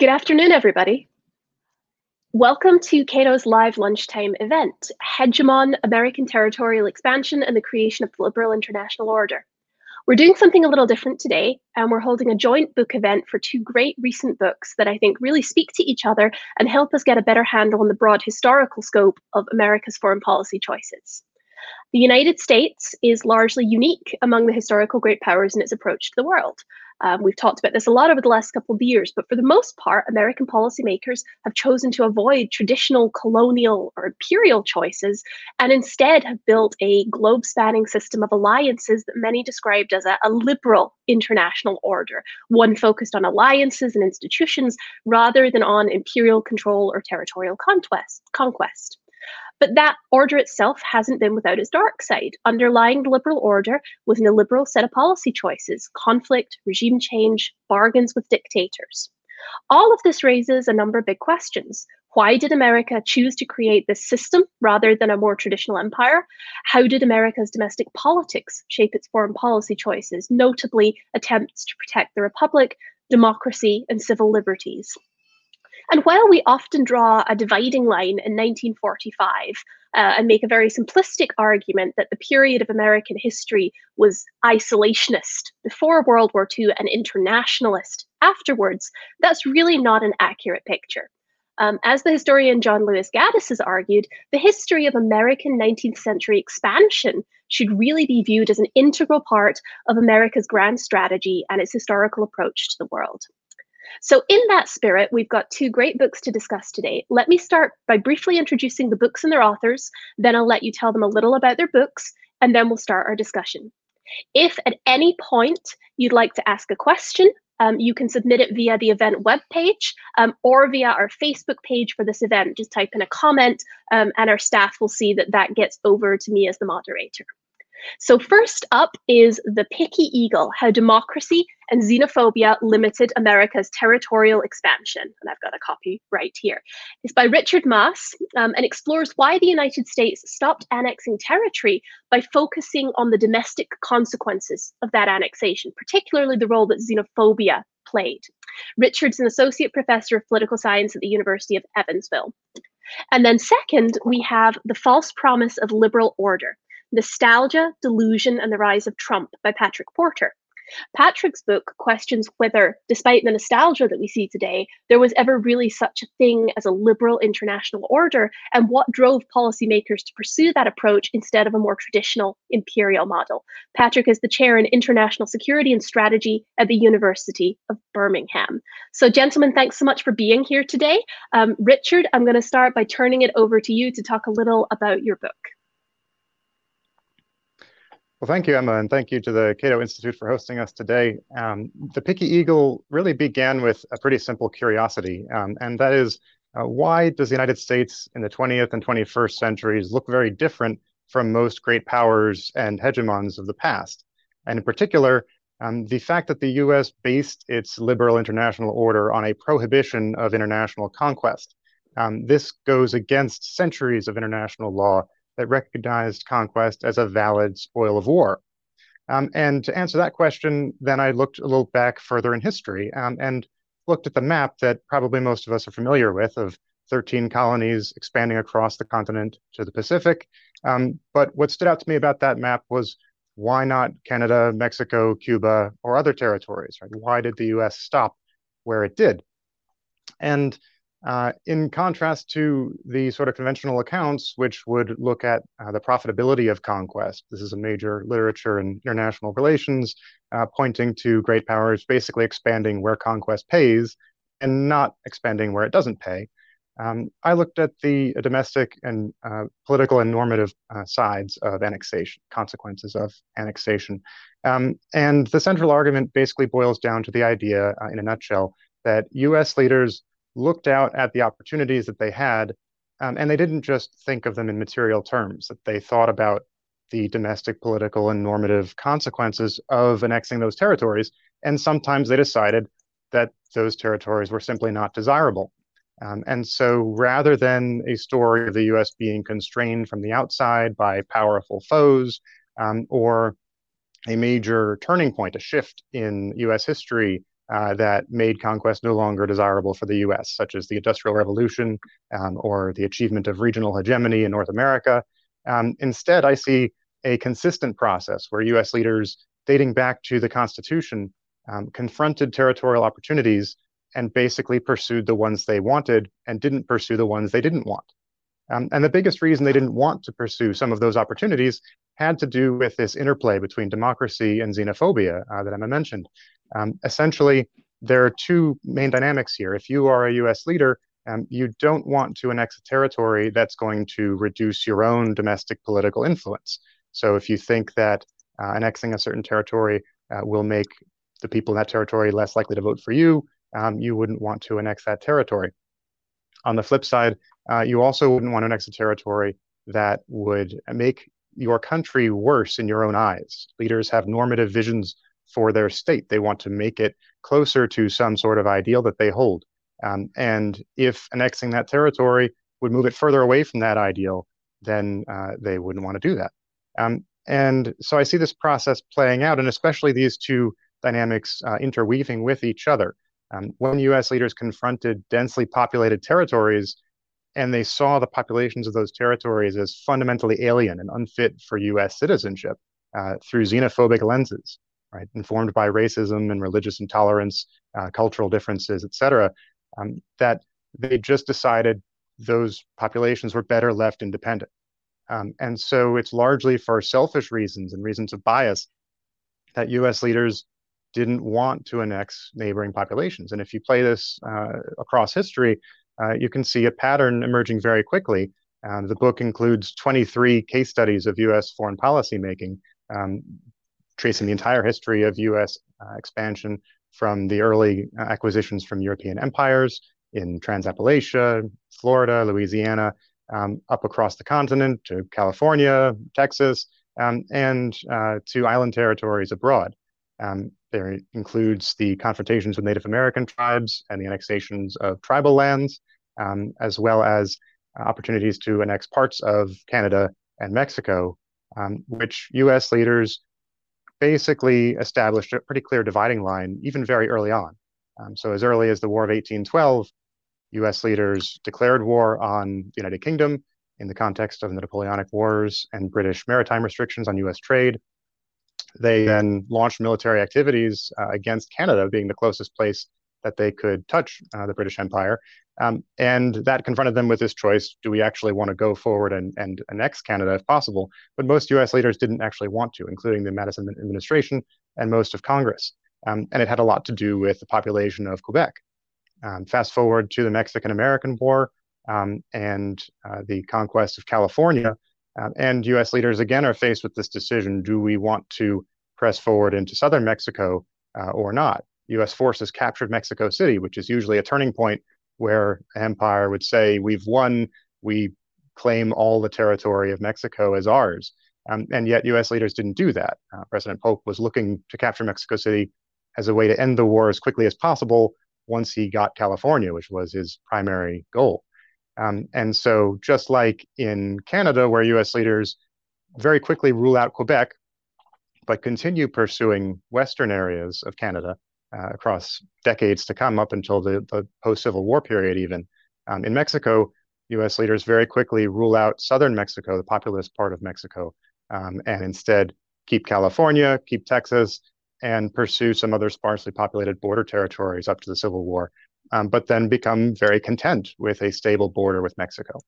Good afternoon, everybody. Welcome to Cato's live lunchtime event, Hegemon, American Territorial Expansion and the Creation of the Liberal International Order. We're doing something a little different today, and we're holding a joint book event for two great recent books that I think really speak to each other and help us get a better handle on the broad historical scope of America's foreign policy choices. The United States is largely unique among the historical great powers in its approach to the world. Um, we've talked about this a lot over the last couple of years, but for the most part, American policymakers have chosen to avoid traditional colonial or imperial choices and instead have built a globe spanning system of alliances that many described as a, a liberal international order, one focused on alliances and institutions rather than on imperial control or territorial conquest. conquest. But that order itself hasn't been without its dark side. Underlying the liberal order was an illiberal set of policy choices, conflict, regime change, bargains with dictators. All of this raises a number of big questions. Why did America choose to create this system rather than a more traditional empire? How did America's domestic politics shape its foreign policy choices, notably attempts to protect the republic, democracy, and civil liberties? And while we often draw a dividing line in 1945 uh, and make a very simplistic argument that the period of American history was isolationist before World War II and internationalist afterwards, that's really not an accurate picture. Um, as the historian John Lewis Gaddis has argued, the history of American 19th century expansion should really be viewed as an integral part of America's grand strategy and its historical approach to the world. So, in that spirit, we've got two great books to discuss today. Let me start by briefly introducing the books and their authors, then I'll let you tell them a little about their books, and then we'll start our discussion. If at any point you'd like to ask a question, um, you can submit it via the event webpage um, or via our Facebook page for this event. Just type in a comment, um, and our staff will see that that gets over to me as the moderator. So first up is The Picky Eagle, How Democracy and Xenophobia Limited America's Territorial Expansion. And I've got a copy right here. It's by Richard Maass um, and explores why the United States stopped annexing territory by focusing on the domestic consequences of that annexation, particularly the role that xenophobia played. Richard's an associate professor of political science at the University of Evansville. And then second, we have The False Promise of Liberal Order, Nostalgia, Delusion, and the Rise of Trump by Patrick Porter. Patrick's book questions whether, despite the nostalgia that we see today, there was ever really such a thing as a liberal international order and what drove policymakers to pursue that approach instead of a more traditional imperial model. Patrick is the chair in international security and strategy at the University of Birmingham. So, gentlemen, thanks so much for being here today. Um, Richard, I'm going to start by turning it over to you to talk a little about your book. Well, thank you, Emma, and thank you to the Cato Institute for hosting us today. Um, the Picky Eagle really began with a pretty simple curiosity, um, and that is uh, why does the United States in the 20th and 21st centuries look very different from most great powers and hegemons of the past? And in particular, um, the fact that the US based its liberal international order on a prohibition of international conquest. Um, this goes against centuries of international law that recognized conquest as a valid spoil of war? Um, and to answer that question, then I looked a little back further in history um, and looked at the map that probably most of us are familiar with of 13 colonies expanding across the continent to the Pacific. Um, but what stood out to me about that map was why not Canada, Mexico, Cuba, or other territories? Right? Why did the US stop where it did? And uh, in contrast to the sort of conventional accounts, which would look at uh, the profitability of conquest. This is a major literature in international relations, uh, pointing to great powers basically expanding where conquest pays and not expanding where it doesn't pay. Um, I looked at the domestic and uh, political and normative uh, sides of annexation, consequences of annexation. Um, and the central argument basically boils down to the idea, uh, in a nutshell, that US leaders looked out at the opportunities that they had, um, and they didn't just think of them in material terms, that they thought about the domestic, political, and normative consequences of annexing those territories. And sometimes they decided that those territories were simply not desirable. Um, and so rather than a story of the US being constrained from the outside by powerful foes um, or a major turning point, a shift in US history uh, that made conquest no longer desirable for the US, such as the Industrial Revolution um, or the achievement of regional hegemony in North America. Um, instead, I see a consistent process where US leaders, dating back to the Constitution, um, confronted territorial opportunities and basically pursued the ones they wanted and didn't pursue the ones they didn't want. Um, and the biggest reason they didn't want to pursue some of those opportunities had to do with this interplay between democracy and xenophobia uh, that Emma mentioned. Um, essentially, there are two main dynamics here. If you are a US leader, um, you don't want to annex a territory that's going to reduce your own domestic political influence. So if you think that uh, annexing a certain territory uh, will make the people in that territory less likely to vote for you, um, you wouldn't want to annex that territory. On the flip side, uh, you also wouldn't want to annex a territory that would make your country worse in your own eyes. Leaders have normative visions for their state. They want to make it closer to some sort of ideal that they hold. Um, and if annexing that territory would move it further away from that ideal, then uh, they wouldn't want to do that. Um, and so I see this process playing out, and especially these two dynamics uh, interweaving with each other. Um, when US leaders confronted densely populated territories and they saw the populations of those territories as fundamentally alien and unfit for US citizenship uh, through xenophobic lenses, right, informed by racism and religious intolerance, uh, cultural differences, et cetera, um, that they just decided those populations were better left independent. Um, and so it's largely for selfish reasons and reasons of bias that US leaders didn't want to annex neighboring populations. And if you play this uh, across history, uh, you can see a pattern emerging very quickly. Um, the book includes 23 case studies of US foreign policy making, um, tracing the entire history of US uh, expansion from the early acquisitions from European empires in Trans-Appalachia, Florida, Louisiana, um, up across the continent to California, Texas, um, and uh, to island territories abroad. Um, there includes the confrontations with Native American tribes and the annexations of tribal lands, um, as well as uh, opportunities to annex parts of Canada and Mexico, um, which US leaders basically established a pretty clear dividing line, even very early on. Um, so, as early as the War of 1812, US leaders declared war on the United Kingdom in the context of the Napoleonic Wars and British maritime restrictions on US trade. They then launched military activities uh, against Canada, being the closest place that they could touch uh, the British Empire. Um, and that confronted them with this choice do we actually want to go forward and, and annex Canada if possible? But most US leaders didn't actually want to, including the Madison administration and most of Congress. Um, and it had a lot to do with the population of Quebec. Um, fast forward to the Mexican American War um, and uh, the conquest of California. Um, and US leaders again are faced with this decision do we want to press forward into southern Mexico uh, or not? US forces captured Mexico City, which is usually a turning point where empire would say, We've won, we claim all the territory of Mexico as ours. Um, and yet, US leaders didn't do that. Uh, President Polk was looking to capture Mexico City as a way to end the war as quickly as possible once he got California, which was his primary goal. Um, and so, just like in Canada, where US leaders very quickly rule out Quebec, but continue pursuing Western areas of Canada uh, across decades to come, up until the, the post Civil War period, even. Um, in Mexico, US leaders very quickly rule out southern Mexico, the populous part of Mexico, um, and instead keep California, keep Texas, and pursue some other sparsely populated border territories up to the Civil War, um, but then become very content with a stable border with Mexico.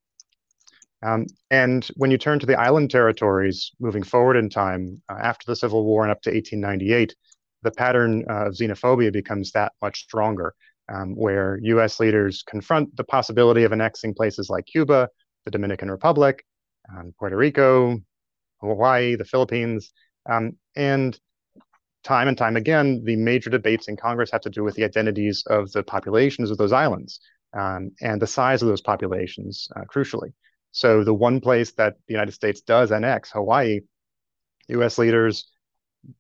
Um, and when you turn to the island territories moving forward in time uh, after the Civil War and up to 1898, the pattern of xenophobia becomes that much stronger, um, where US leaders confront the possibility of annexing places like Cuba, the Dominican Republic, um, Puerto Rico, Hawaii, the Philippines, um, and time and time again, the major debates in Congress have to do with the identities of the populations of those islands um, and the size of those populations, uh, crucially. So, the one place that the United States does annex, Hawaii, US leaders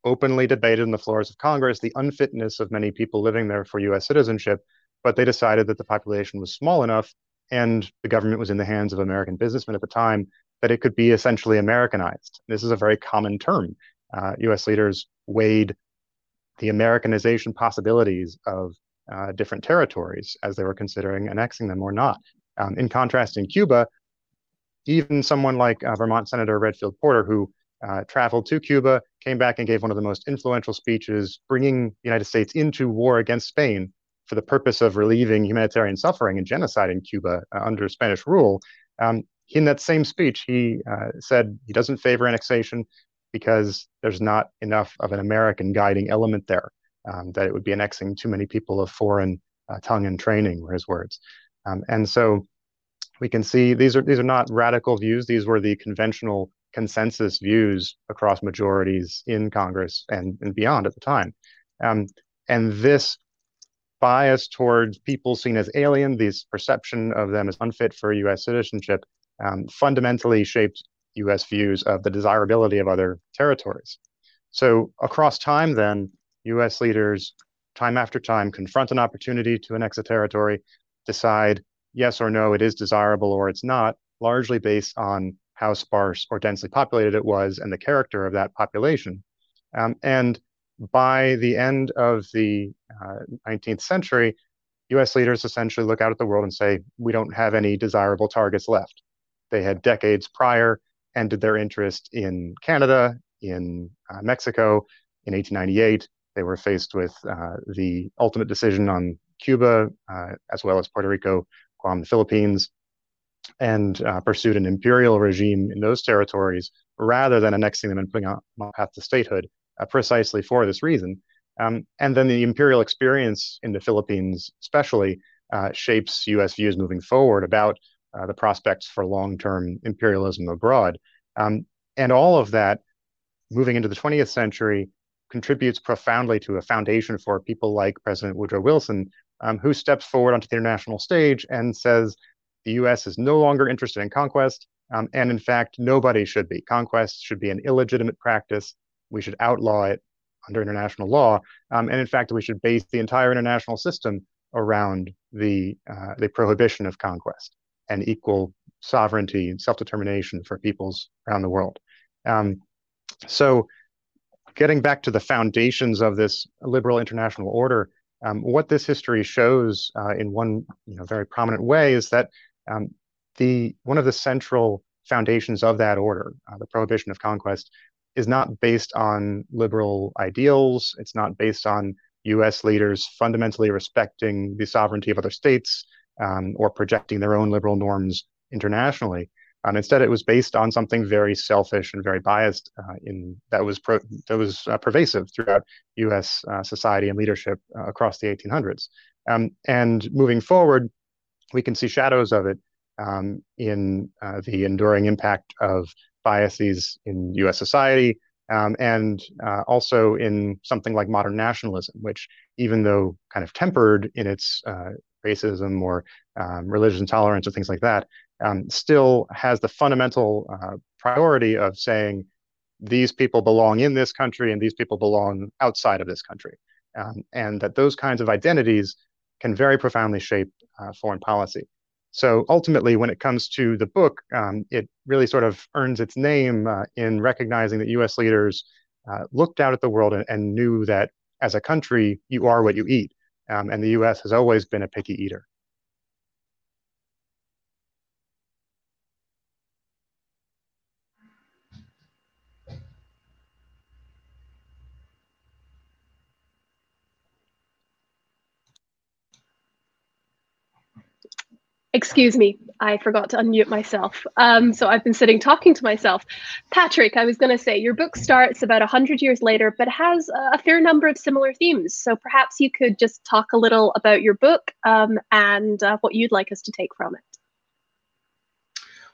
openly debated on the floors of Congress the unfitness of many people living there for US citizenship, but they decided that the population was small enough and the government was in the hands of American businessmen at the time that it could be essentially Americanized. This is a very common term. Uh, US leaders weighed the Americanization possibilities of uh, different territories as they were considering annexing them or not. Um, in contrast, in Cuba, even someone like uh, Vermont Senator Redfield Proctor, who uh, traveled to Cuba, came back and gave one of the most influential speeches, bringing the United States into war against Spain for the purpose of relieving humanitarian suffering and genocide in Cuba uh, under Spanish rule. Um, in that same speech, he uh, said he doesn't favor annexation because there's not enough of an American guiding element there, um, that it would be annexing too many people of foreign uh, tongue and training, were his words. Um, and so we can see these are these are not radical views. These were the conventional consensus views across majorities in Congress and, and beyond at the time. Um, and this bias towards people seen as alien, this perception of them as unfit for US citizenship, um, fundamentally shaped US views of the desirability of other territories. So across time, then, US leaders, time after time, confront an opportunity to annex a territory, decide yes or no, it is desirable or it's not, largely based on how sparse or densely populated it was and the character of that population. Um, and by the end of the uh, 19th century, US leaders essentially look out at the world and say, we don't have any desirable targets left. They had decades prior ended their interest in Canada, in uh, Mexico. In 1898, they were faced with uh, the ultimate decision on Cuba, uh, as well as Puerto Rico, Guam, the Philippines, and uh, pursued an imperial regime in those territories rather than annexing them and putting them on a path to statehood, uh, precisely for this reason. Um, and then the imperial experience in the Philippines, especially, uh, shapes U.S. views moving forward about uh, the prospects for long-term imperialism abroad. Um, and all of that, moving into the 20th century, contributes profoundly to a foundation for people like President Woodrow Wilson, um, who steps forward onto the international stage and says the U.S. is no longer interested in conquest, um, and in fact, nobody should be. Conquest should be an illegitimate practice. We should outlaw it under international law, um, and in fact, we should base the entire international system around the uh, the prohibition of conquest and equal sovereignty and self-determination for peoples around the world. Um, so getting back to the foundations of this liberal international order, um, what this history shows uh, in one you know, very prominent way is that um, the one of the central foundations of that order, uh, the prohibition of conquest, is not based on liberal ideals. It's not based on U.S. leaders fundamentally respecting the sovereignty of other states um, or projecting their own liberal norms internationally. Um, instead, it was based on something very selfish and very biased uh, in that was pro- that was uh, pervasive throughout U.S. Uh, society and leadership uh, across the 1800s. Um, and moving forward, we can see shadows of it um, in uh, the enduring impact of biases in U.S. society, um, and uh, also in something like modern nationalism, which, even though kind of tempered in its racism or um, religious intolerance or things like that, um, still has the fundamental uh, priority of saying these people belong in this country and these people belong outside of this country. Um, and that those kinds of identities can very profoundly shape uh, foreign policy. So ultimately, when it comes to the book, um, it really sort of earns its name uh, in recognizing that US leaders uh, looked out at the world and, and, knew that as a country, you are what you eat. Um, and the US has always been a picky eater. Excuse me, I forgot to unmute myself. Um, so I've been sitting talking to myself. Patrick, I was going to say your book starts about 100 years later, but has a fair number of similar themes. So perhaps you could just talk a little about your book um, and uh, what you'd like us to take from it.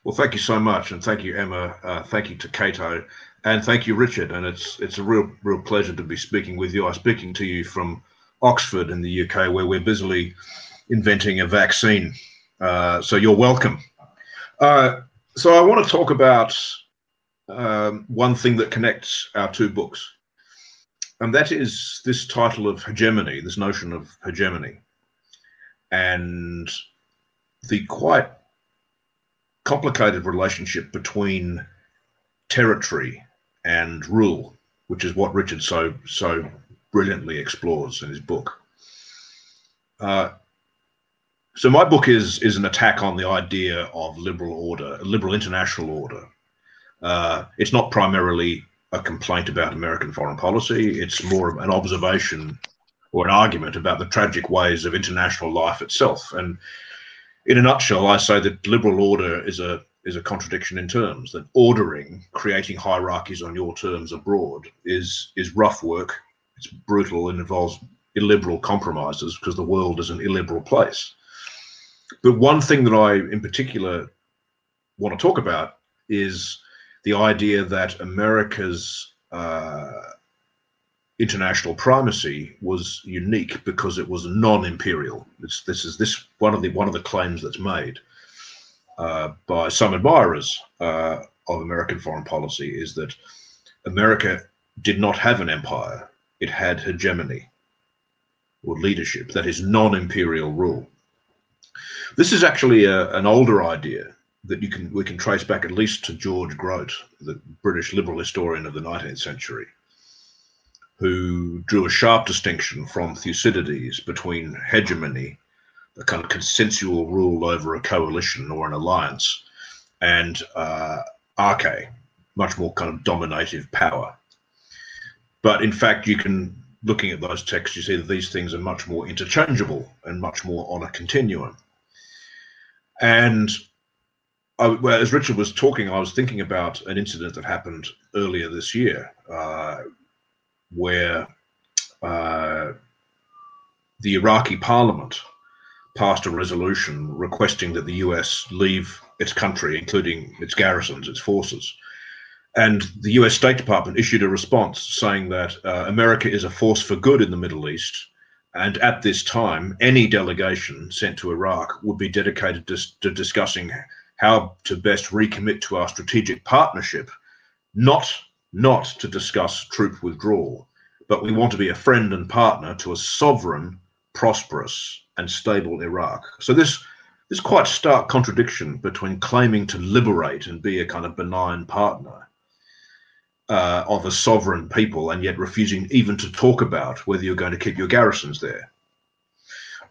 Well, thank you so much, and thank you, Emma. Uh, thank you to Cato, and thank you, Richard. And it's it's a real real pleasure to be speaking with you. I'm speaking to you from Oxford in the UK, where we're busily inventing a vaccine uh, so you're welcome. Uh, so I want to talk about um, one thing that connects our two books, and that is this title of hegemony, this notion of hegemony, and the quite complicated relationship between territory and rule, which is what Richard so so brilliantly explores in his book. Uh, so my book is is an attack on the idea of liberal order, liberal international order. Uh, it's not primarily a complaint about American foreign policy. It's more an observation or an argument about the tragic ways of international life itself. And in a nutshell, I say that liberal order is a is a contradiction in terms. That ordering, creating hierarchies on your terms abroad, is is rough work. It's brutal and involves illiberal compromises because the world is an illiberal place. But one thing that I, in particular, want to talk about is the idea that America's uh, international primacy was unique because it was non-imperial. This, this is this one of the one of the claims that's made uh, by some admirers uh, of American foreign policy is that America did not have an empire; it had hegemony or leadership, that is non-imperial rule. This is actually a, an older idea that you can we can trace back at least to George Grote, the British liberal historian of the 19th century, who drew a sharp distinction from Thucydides between hegemony, the kind of consensual rule over a coalition or an alliance, and uh, arche, much more kind of dominative power. But in fact, you can, looking at those texts, you see that these things are much more interchangeable and much more on a continuum. And I, well, as Richard was talking, I was thinking about an incident that happened earlier this year, uh, where uh, the Iraqi parliament passed a resolution requesting that the US leave its country, including its garrisons, its forces. And the US State Department issued a response saying that uh, America is a force for good in the Middle East. And at this time, any delegation sent to Iraq would be dedicated to, to discussing how to best recommit to our strategic partnership, not not to discuss troop withdrawal, but we want to be a friend and partner to a sovereign, prosperous, and stable Iraq. So this this quite stark contradiction between claiming to liberate and be a kind of benign partner uh, of a sovereign people and yet refusing even to talk about whether you're going to keep your garrisons there.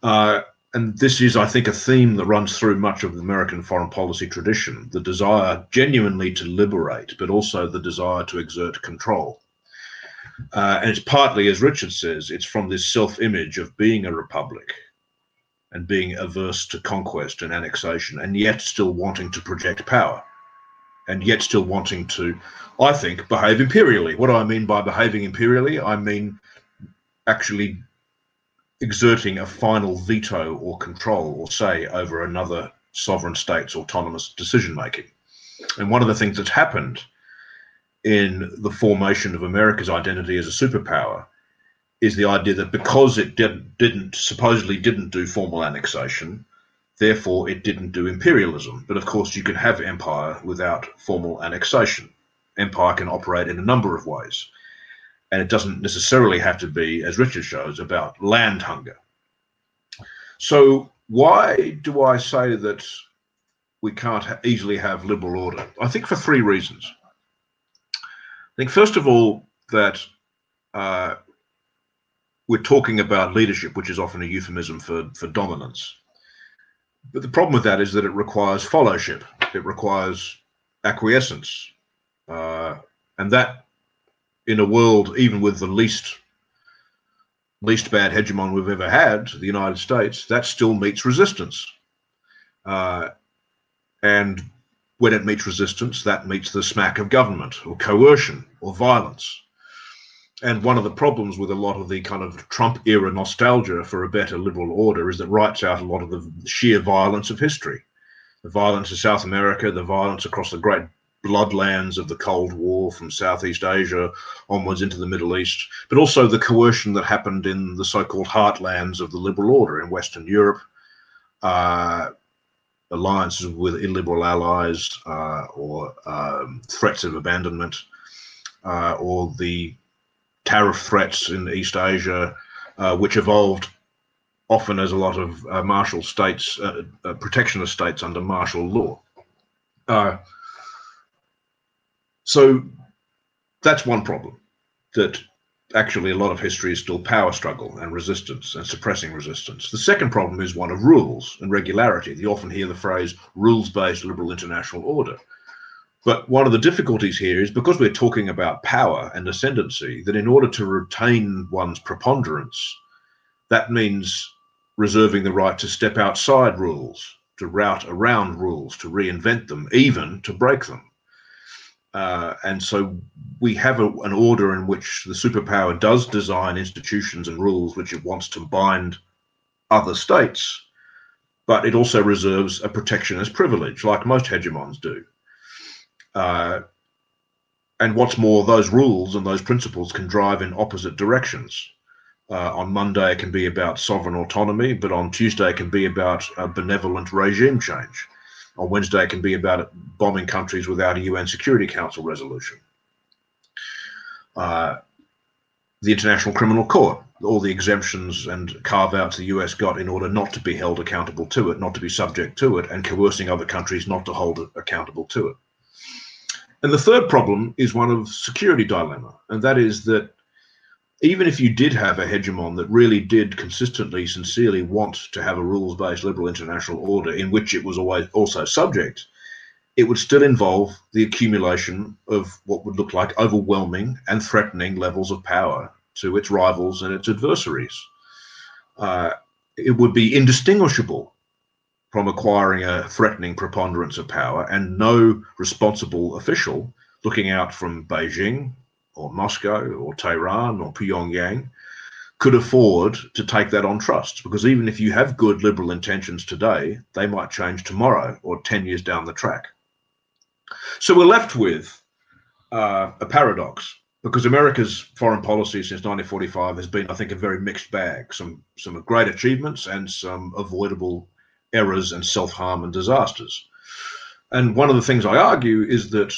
Uh, and this is, I think, a theme that runs through much of the American foreign policy tradition the desire genuinely to liberate, but also the desire to exert control. Uh, and it's partly, as Richard says, it's from this self image of being a republic and being averse to conquest and annexation, and yet still wanting to project power, and yet still wanting to, I think, behave imperially. What do I mean by behaving imperially? I mean actually exerting a final veto or control or say over another sovereign state's autonomous decision making. And one of the things that's happened in the formation of America's identity as a superpower is the idea that because it did, didn't supposedly didn't do formal annexation, therefore it didn't do imperialism. But of course, you can have empire without formal annexation. Empire can operate in a number of ways and it doesn't necessarily have to be, as Richard shows, about land hunger. So why do I say that we can't easily have liberal order? I think for three reasons. I think first of all that uh, we're talking about leadership, which is often a euphemism for for dominance. But the problem with that is that it requires fellowship. It requires acquiescence, uh, and that in a world, even with the least least bad hegemon we've ever had, the United States, that still meets resistance. Uh, and when it meets resistance, that meets the smack of government or coercion or violence. And one of the problems with a lot of the kind of Trump era nostalgia for a better liberal order is that writes out a lot of the sheer violence of history. The violence of South America, the violence across the great bloodlands of the Cold War from Southeast Asia onwards into the Middle East, but also the coercion that happened in the so called heartlands of the liberal order in Western Europe, uh, alliances with illiberal allies uh, or um, threats of abandonment, uh, or the tariff threats in East Asia, uh, which evolved often as a lot of uh, martial states, uh, protectionist states under martial law. So that's one problem that actually a lot of history is still power struggle and resistance and suppressing resistance. The second problem is one of rules and regularity. You often hear the phrase rules based liberal international order. But one of the difficulties here is because we're talking about power and ascendancy, that in order to retain one's preponderance, that means reserving the right to step outside rules, to route around rules, to reinvent them, even to break them. Uh, and so we have a, an order in which the superpower does design institutions and rules which it wants to bind other states, but it also reserves a protectionist privilege, like most hegemons do. Uh, and what's more, those rules and those principles can drive in opposite directions. Uh, on Monday, it can be about sovereign autonomy, but on Tuesday, it can be about a benevolent regime change. On Wednesday, it can be about bombing countries without a UN Security Council resolution. Uh, the International Criminal Court, all the exemptions and carve outs the US got in order not to be held accountable to it, not to be subject to it, and coercing other countries not to hold it accountable to it. And the third problem is one of security dilemma, and that is that even if you did have a hegemon that really did consistently, sincerely want to have a rules-based liberal international order in which it was always also subject, it would still involve the accumulation of what would look like overwhelming and threatening levels of power to its rivals and its adversaries. Uh, it would be indistinguishable from acquiring a threatening preponderance of power, and no responsible official looking out from Beijing or Moscow or Tehran or Pyongyang could afford to take that on trust because even if you have good liberal intentions today, they might change tomorrow or 10 years down the track. So we're left with uh, a paradox because America's foreign policy since 1945 has been, I think, a very mixed bag. Some some great achievements and some avoidable errors and self harm and disasters. And one of the things I argue is that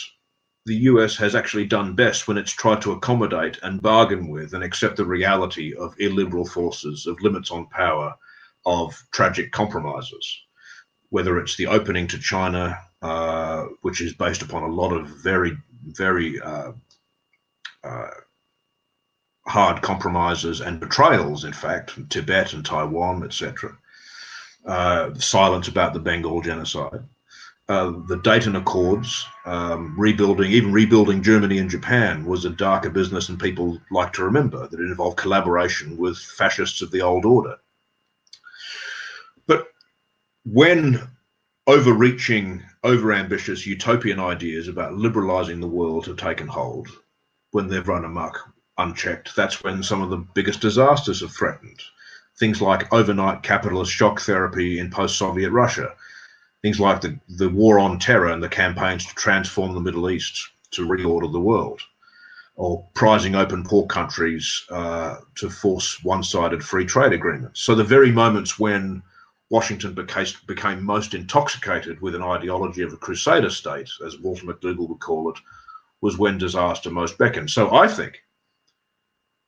the US has actually done best when it's tried to accommodate and bargain with and accept the reality of illiberal forces, of limits on power, of tragic compromises. Whether it's the opening to China, uh, which is based upon a lot of very, very uh, uh, hard compromises and betrayals, in fact, Tibet and Taiwan, etc uh, silence about the Bengal genocide, uh, the Dayton Accords, um, rebuilding, even rebuilding Germany and Japan was a darker business, and people like to remember that it involved collaboration with fascists of the old order. But when overreaching, overambitious utopian ideas about liberalizing the world have taken hold, when they've run amok unchecked, that's when some of the biggest disasters have threatened things like overnight capitalist shock therapy in post-Soviet Russia, things like the, the war on terror and the campaigns to transform the Middle East to reorder the world, or prizing open poor countries uh, to force one-sided free trade agreements. So the very moments when Washington became, became most intoxicated with an ideology of a crusader state, as Walter McDougall would call it, was when disaster most beckoned. So I think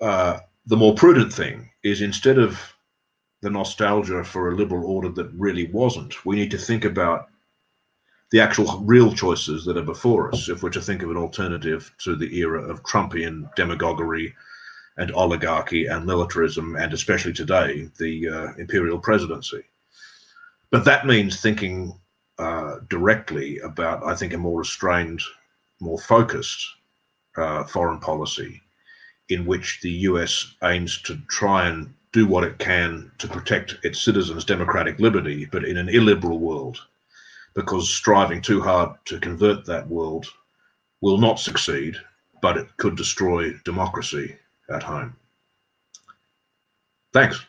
uh, the more prudent thing is instead of the nostalgia for a liberal order that really wasn't. We need to think about the actual real choices that are before us if we're to think of an alternative to the era of Trumpian demagoguery and oligarchy and militarism, and especially today, the uh, imperial presidency. But that means thinking uh, directly about, I think, a more restrained, more focused uh, foreign policy in which the US aims to try and do what it can to protect its citizens' democratic liberty, but in an illiberal world, because striving too hard to convert that world will not succeed, but it could destroy democracy at home. Thanks.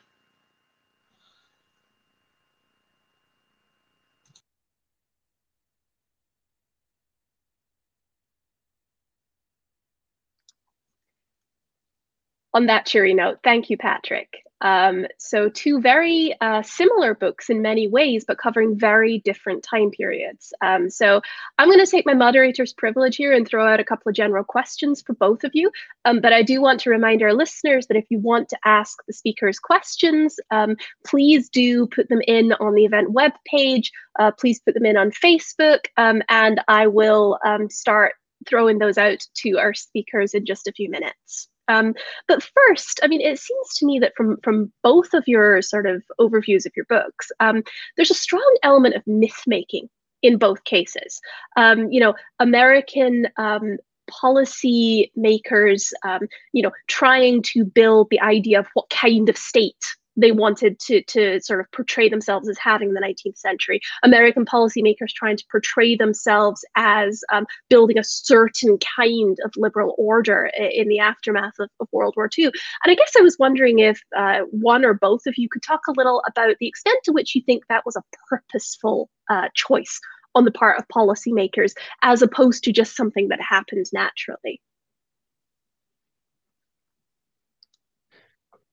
On that cheery note, thank you, Patrick. Um, so two very uh, similar books in many ways, but covering very different time periods. Um, so I'm going to take my moderator's privilege here and throw out a couple of general questions for both of you. Um, but I do want to remind our listeners that if you want to ask the speakers questions, um, please do put them in on the event webpage. Uh, please put them in on Facebook, um, and I will um, start throwing those out to our speakers in just a few minutes. Um, but first, I mean, it seems to me that from from both of your sort of overviews of your books, um, there's a strong element of myth making in both cases. Um, you know, American um, policy makers, um, you know, trying to build the idea of what kind of state they wanted to to sort of portray themselves as having in the 19th century. American policymakers trying to portray themselves as um, building a certain kind of liberal order in the aftermath of, of, World War II. And I guess I was wondering if uh, one or both of you could talk a little about the extent to which you think that was a purposeful uh, choice on the part of policymakers, as opposed to just something that happened naturally.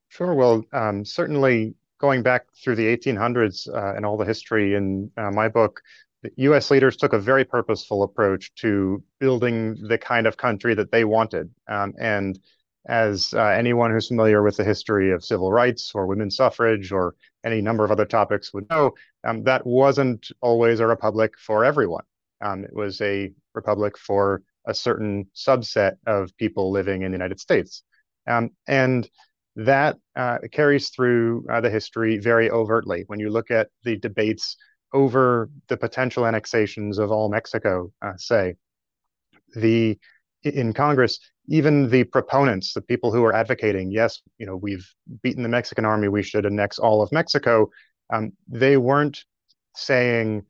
Sure. Well, um, certainly going back through the 1800s uh, and all the history in uh, my book, US leaders took a very purposeful approach to building the kind of country that they wanted. Um, and as uh, anyone who's familiar with the history of civil rights or women's suffrage or any number of other topics would know, um, that wasn't always a republic for everyone. Um, it was a republic for a certain subset of people living in the United States. Um, and that uh, carries through uh, the history very overtly. When you look at the debates over the potential annexations of all Mexico, uh, say, the in Congress, even the proponents, the people who are advocating, yes, you know, we've beaten the Mexican army, we should annex all of Mexico. Um, they weren't saying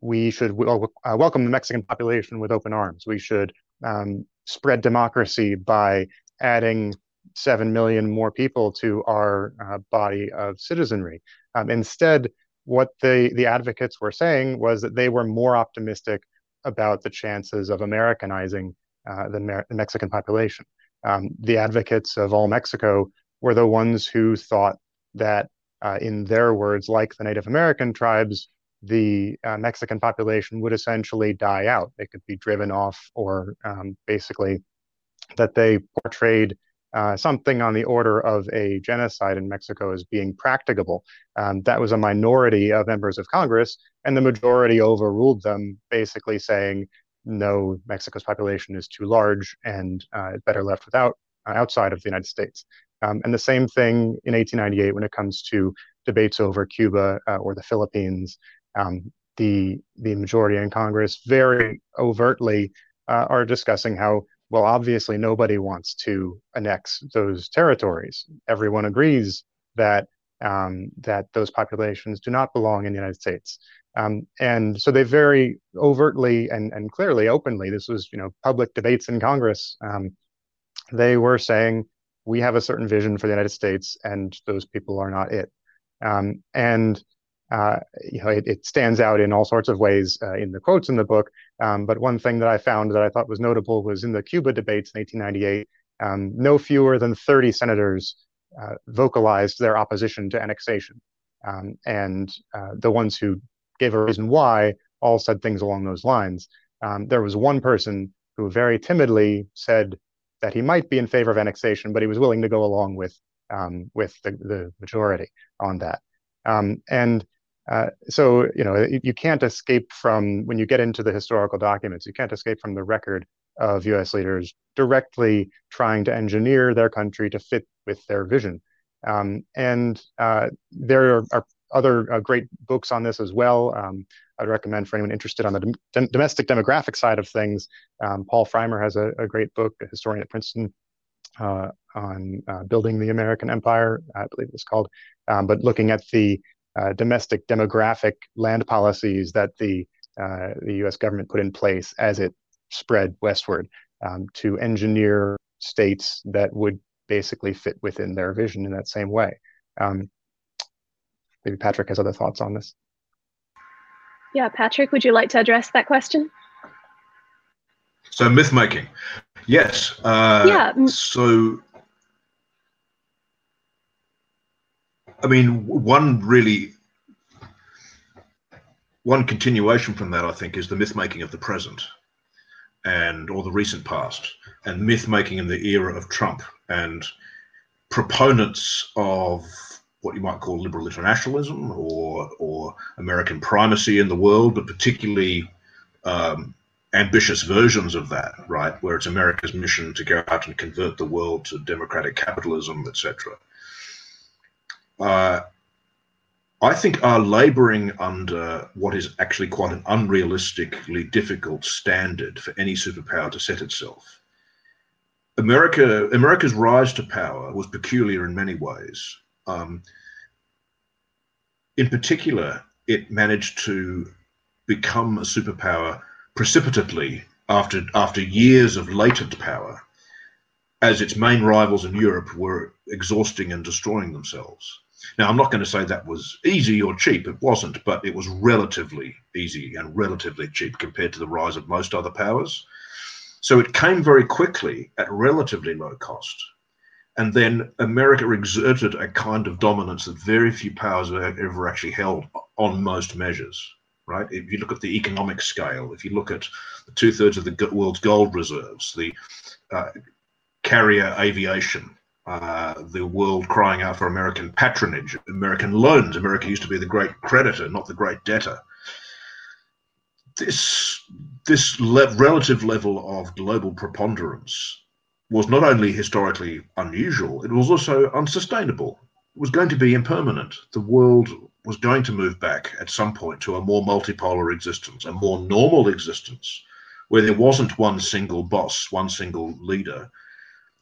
we should w- uh, welcome the Mexican population with open arms. We should um, spread democracy by adding 7 million more people to our uh, body of citizenry. Um, instead, what the, the advocates were saying was that they were more optimistic about the chances of Americanizing uh, the, Mer- the, Mexican population. Um, the advocates of all Mexico were the ones who thought that, uh, in their words, like the Native American tribes, the uh, Mexican population would essentially die out. They could be driven off, or um, basically that they portrayed uh, something on the order of a genocide in Mexico as being practicable. Um, that was a minority of members of Congress, and the majority overruled them, basically saying, no, Mexico's population is too large and uh, better left without uh, outside of the United States. Um, and the same thing in 1898 when it comes to debates over Cuba uh, or the Philippines. Um, the the majority in Congress very overtly uh, are discussing how well, obviously, nobody wants to annex those territories. Everyone agrees that um, that those populations do not belong in the United States. Um, and so they very overtly and, and clearly, openly, this was you know public debates in Congress. Um, they were saying we have a certain vision for the United States, and those people are not it. Um, and uh, you know, it, it, stands out in all sorts of ways uh, in the quotes in the book. Um, but one thing that I found that I thought was notable was in the Cuba debates in 1898, um, no fewer than 30 senators uh, vocalized their opposition to annexation. Um, and uh, the ones who gave a reason why all said things along those lines. Um, there was one person who very timidly said that he might be in favor of annexation, but he was willing to go along with um, with the, the majority on that. Um, and uh, so you know you can't escape from when you get into the historical documents. You can't escape from the record of U.S. leaders directly trying to engineer their country to fit with their vision. Um, and uh, there are, other uh, great books on this as well. Um, I'd recommend for anyone interested on the dom- domestic demographic side of things. Um, Paul Frymer has a, a, great book, a historian at Princeton, uh, on uh, building the American empire, I believe it's called. Um, but looking at the uh, domestic demographic land policies that the uh, the U.S. government put in place as it spread westward um, to engineer states that would basically fit within their vision in that same way. Um, maybe Patrick has other thoughts on this. Yeah, Patrick, would you like to address that question? So myth making, yes. Uh, yeah. So I mean, one really one continuation from that, I think, is the myth making of the present and or the recent past, and myth making in the era of Trump and proponents of what you might call liberal internationalism or or American primacy in the world, but particularly um, ambitious versions of that, right, where it's America's mission to go out and convert the world to democratic capitalism, etc. Uh, I think are laboring under what is actually quite an unrealistically difficult standard for any superpower to set itself. America, America's rise to power was peculiar in many ways. Um, in particular, it managed to become a superpower precipitately after after years of latent power, as its main rivals in Europe were exhausting and destroying themselves. Now, I'm not going to say that was easy or cheap. It wasn't, but it was relatively easy and relatively cheap compared to the rise of most other powers. So it came very quickly at relatively low cost. And then America exerted a kind of dominance that very few powers have ever actually held on most measures right? If you look at the economic scale, if you look at two thirds of the world's gold reserves, the uh, carrier aviation, uh, the world crying out for American patronage, American loans. America used to be the great creditor, not the great debtor. This this le relative level of global preponderance was not only historically unusual, it was also unsustainable. It was going to be impermanent. The world was going to move back at some point to a more multipolar existence, a more normal existence, where there wasn't one single boss, one single leader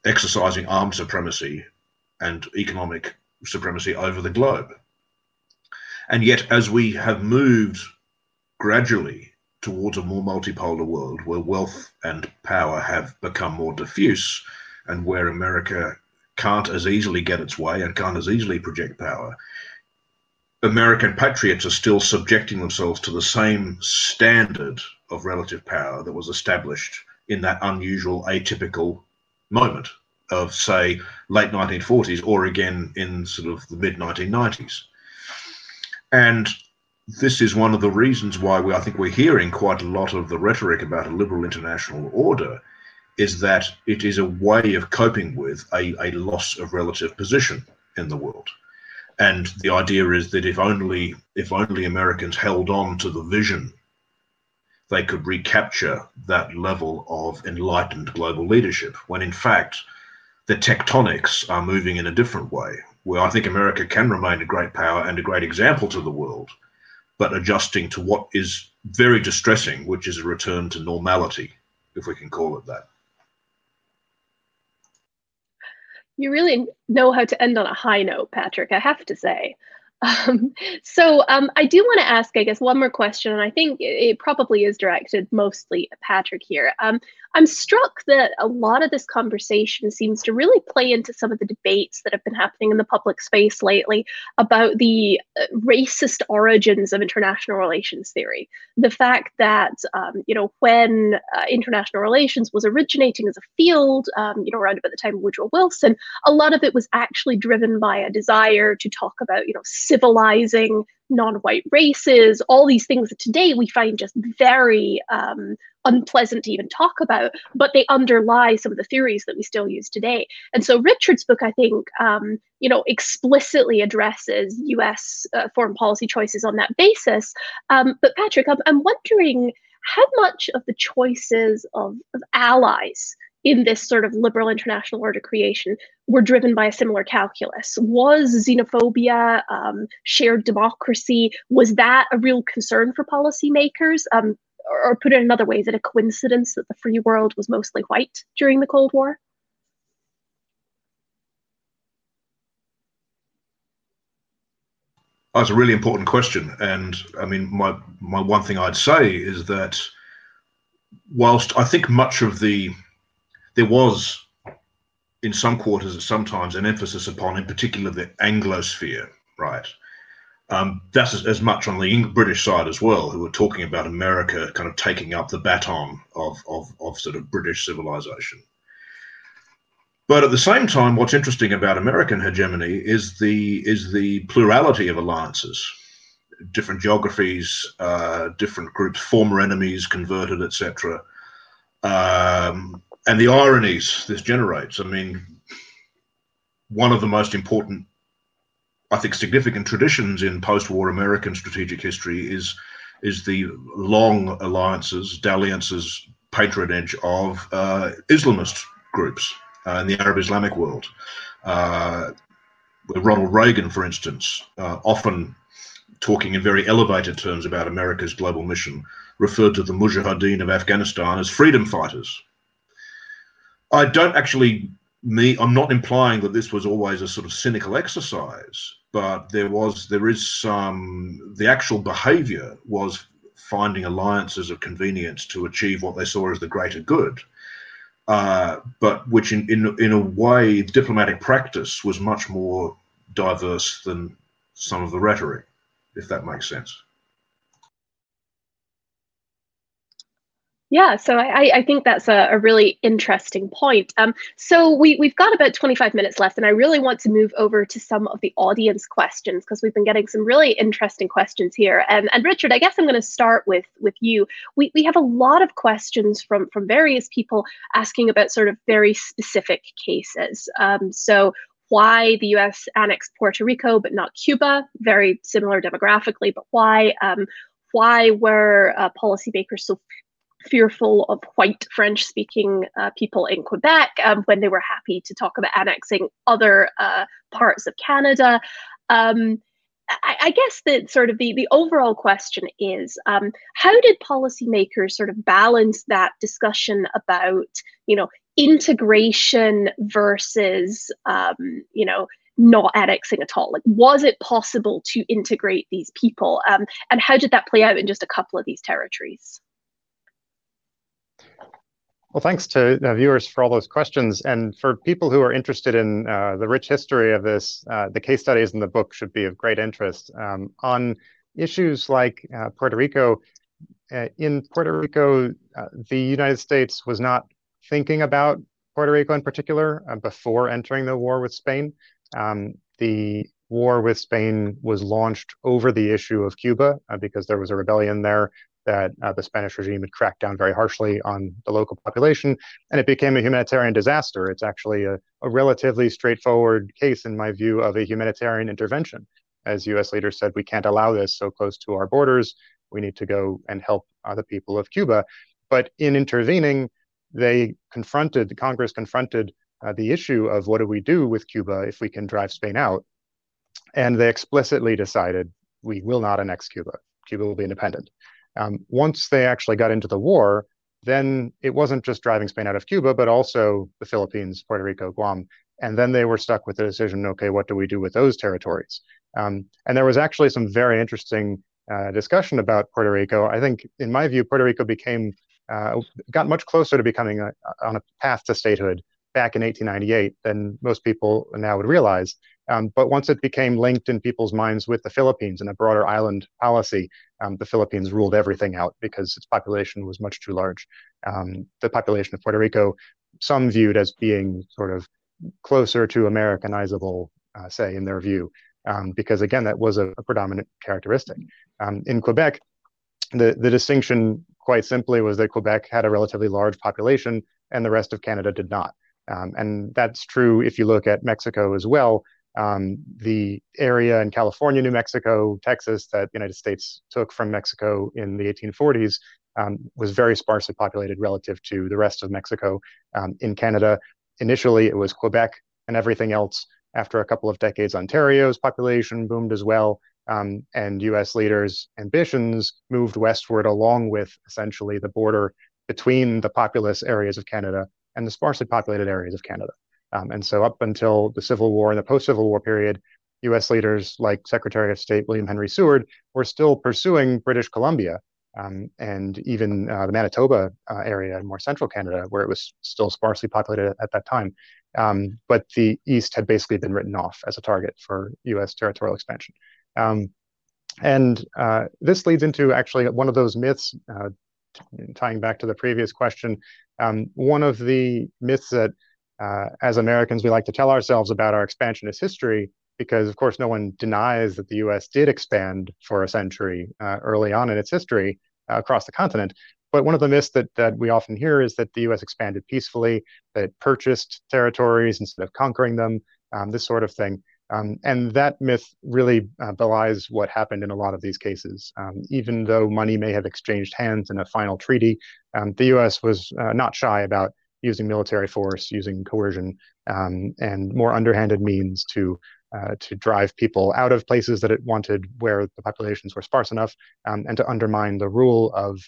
exercising armed supremacy and economic supremacy over the globe. And yet, as we have moved gradually towards a more multipolar world where wealth and power have become more diffuse and where America can't as easily get its way and can't as easily project power, American patriots are still subjecting themselves to the same standard of relative power that was established in that unusual, atypical moment of, say, late 1940s or again in sort of the mid 1990s. And this is one of the reasons why we, I think we're hearing quite a lot of the rhetoric about a liberal international order is that it is a way of coping with a, a loss of relative position in the world and the idea is that if only if only Americans held on to the vision, they could recapture that level of enlightened global leadership. When in fact, the tectonics are moving in a different way. Where I think America can remain a great power and a great example to the world, but adjusting to what is very distressing, which is a return to normality, if we can call it that. You really know how to end on a high note, Patrick, I have to say. Um, so um, I do want to ask, I guess, one more question, and I think it, probably is directed mostly at Patrick here. Um, I'm struck that a lot of this conversation seems to really play into some of the debates that have been happening in the public space lately about the uh, racist origins of international relations theory. The fact that, um, you know, when uh, international relations was originating as a field, um, you know, around about the time of Woodrow Wilson, a lot of it was actually driven by a desire to talk about, you know, civilizing non-white races, all these things that today we find just very um, unpleasant to even talk about, but they underlie some of the theories that we still use today. And so Richard's book, I think, um, you know, explicitly addresses U.S. Uh, foreign policy choices on that basis. Um, but Patrick, I'm, I'm wondering how much of the choices of, of allies in this sort of liberal international order creation were driven by a similar calculus. Was xenophobia, um, shared democracy, was that a real concern for policymakers? Um, or, put it another way, is it a coincidence that the free world was mostly white during the Cold War? That's a really important question, and I mean, my my one thing I'd say is that whilst I think much of the there was in some quarters sometimes an emphasis upon, in particular, the Anglosphere, right? Um, that's as, as, much on the British side as well, who were talking about America kind of taking up the baton of, of, of sort of British civilization. But at the same time, what's interesting about American hegemony is the is the plurality of alliances, different geographies, uh, different groups, former enemies converted, etc. Um, and the ironies this generates. I mean, one of the most important, I think, significant traditions in post-war American strategic history is is the long alliances, dalliances, patronage of uh, Islamist groups uh, in the Arab Islamic world. Uh, Ronald Reagan, for instance, uh, often talking in very elevated terms about America's global mission, referred to the Mujahideen of Afghanistan as freedom fighters. I don't actually me I'm not implying that this was always a sort of cynical exercise, but there was there is some the actual behavior was finding alliances of convenience to achieve what they saw as the greater good. Uh, but which in, in in a way diplomatic practice was much more diverse than some of the rhetoric, if that makes sense. Yeah, so I, I think that's a, a really interesting point. Um, so we, we've got about 25 minutes left, and I really want to move over to some of the audience questions because we've been getting some really interesting questions here. And, and Richard, I guess I'm going to start with with you. We, we have a lot of questions from, from various people asking about sort of very specific cases. Um, so why the US annexed Puerto Rico but not Cuba, very similar demographically, but why? Um, why were uh, policymakers so fearful of white French speaking uh, people in Quebec um, when they were happy to talk about annexing other uh, parts of Canada. Um, I, I, guess that sort of the, the overall question is um, how did policymakers sort of balance that discussion about, you know, integration versus, um, you know, not annexing at all? Like, was it possible to integrate these people? Um, and how did that play out in just a couple of these territories? Well, thanks to uh, viewers for all those questions. And for people who are interested in uh, the rich history of this, uh, the case studies in the book should be of great interest. Um, on issues like uh, Puerto Rico, uh, in Puerto Rico, uh, the United States was not thinking about Puerto Rico in particular before entering the war with Spain. Um, the war with Spain was launched over the issue of Cuba because there was a rebellion there that uh, the Spanish regime had cracked down very harshly on the local population, and it became a humanitarian disaster. It's actually a, a relatively straightforward case, in my view, of a humanitarian intervention. As US leaders said, we can't allow this so close to our borders. We need to go and help uh, the people of Cuba. But in intervening, they confronted, the Congress confronted uh, the issue of what do we do with Cuba if we can drive Spain out? And they explicitly decided we will not annex Cuba. Cuba will be independent. Um, once they actually got into the war, then it wasn't just driving Spain out of Cuba, but also the Philippines, Puerto Rico, Guam. And then they were stuck with the decision okay, what do we do with those territories? Um, and there was actually some very interesting uh, discussion about Puerto Rico. I think, in my view, Puerto Rico became, uh, got much closer to becoming a, on a path to statehood back in 1898 than most people now would realize. Um, but once it became linked in people's minds with the Philippines and a broader island policy, um, the Philippines ruled everything out because its population was much too large. Um, the population of Puerto Rico, some viewed as being sort of closer to Americanizable, uh, say, in their view, um, because again, that was a, a predominant characteristic. Um, in Quebec, the, the distinction quite simply was that Quebec had a relatively large population and the rest of Canada did not. Um, and that's true if you look at Mexico as well. Um, the area in California, New Mexico, Texas that the United States took from Mexico in the 1840s um, was very sparsely populated relative to the rest of Mexico. Um, in Canada, initially it was Quebec and everything else. After a couple of decades, Ontario's population boomed as well. Um, and US leaders' ambitions moved westward along with essentially the border between the populous areas of Canada and the sparsely populated areas of Canada. Um, and so, up until the Civil War and the post Civil War period, US leaders like Secretary of State William Henry Seward were still pursuing British Columbia um, and even uh, the Manitoba uh, area in more central Canada, where it was still sparsely populated at, at that time. Um, but the East had basically been written off as a target for US territorial expansion. Um, and uh, this leads into actually one of those myths, uh, tying back to the previous question. Um, one of the myths that uh, as Americans, we like to tell ourselves about our expansionist history because, of course, no one denies that the US did expand for a century uh, early on in its history uh, across the continent. But one of the myths that, that we often hear is that the US expanded peacefully, that it purchased territories instead of conquering them, um, this sort of thing. Um, and that myth really uh, belies what happened in a lot of these cases. Um, even though money may have exchanged hands in a final treaty, um, the US was uh, not shy about using military force, using coercion, um, and more underhanded means to uh, to drive people out of places that it wanted where the populations were sparse enough, um, and to undermine the rule of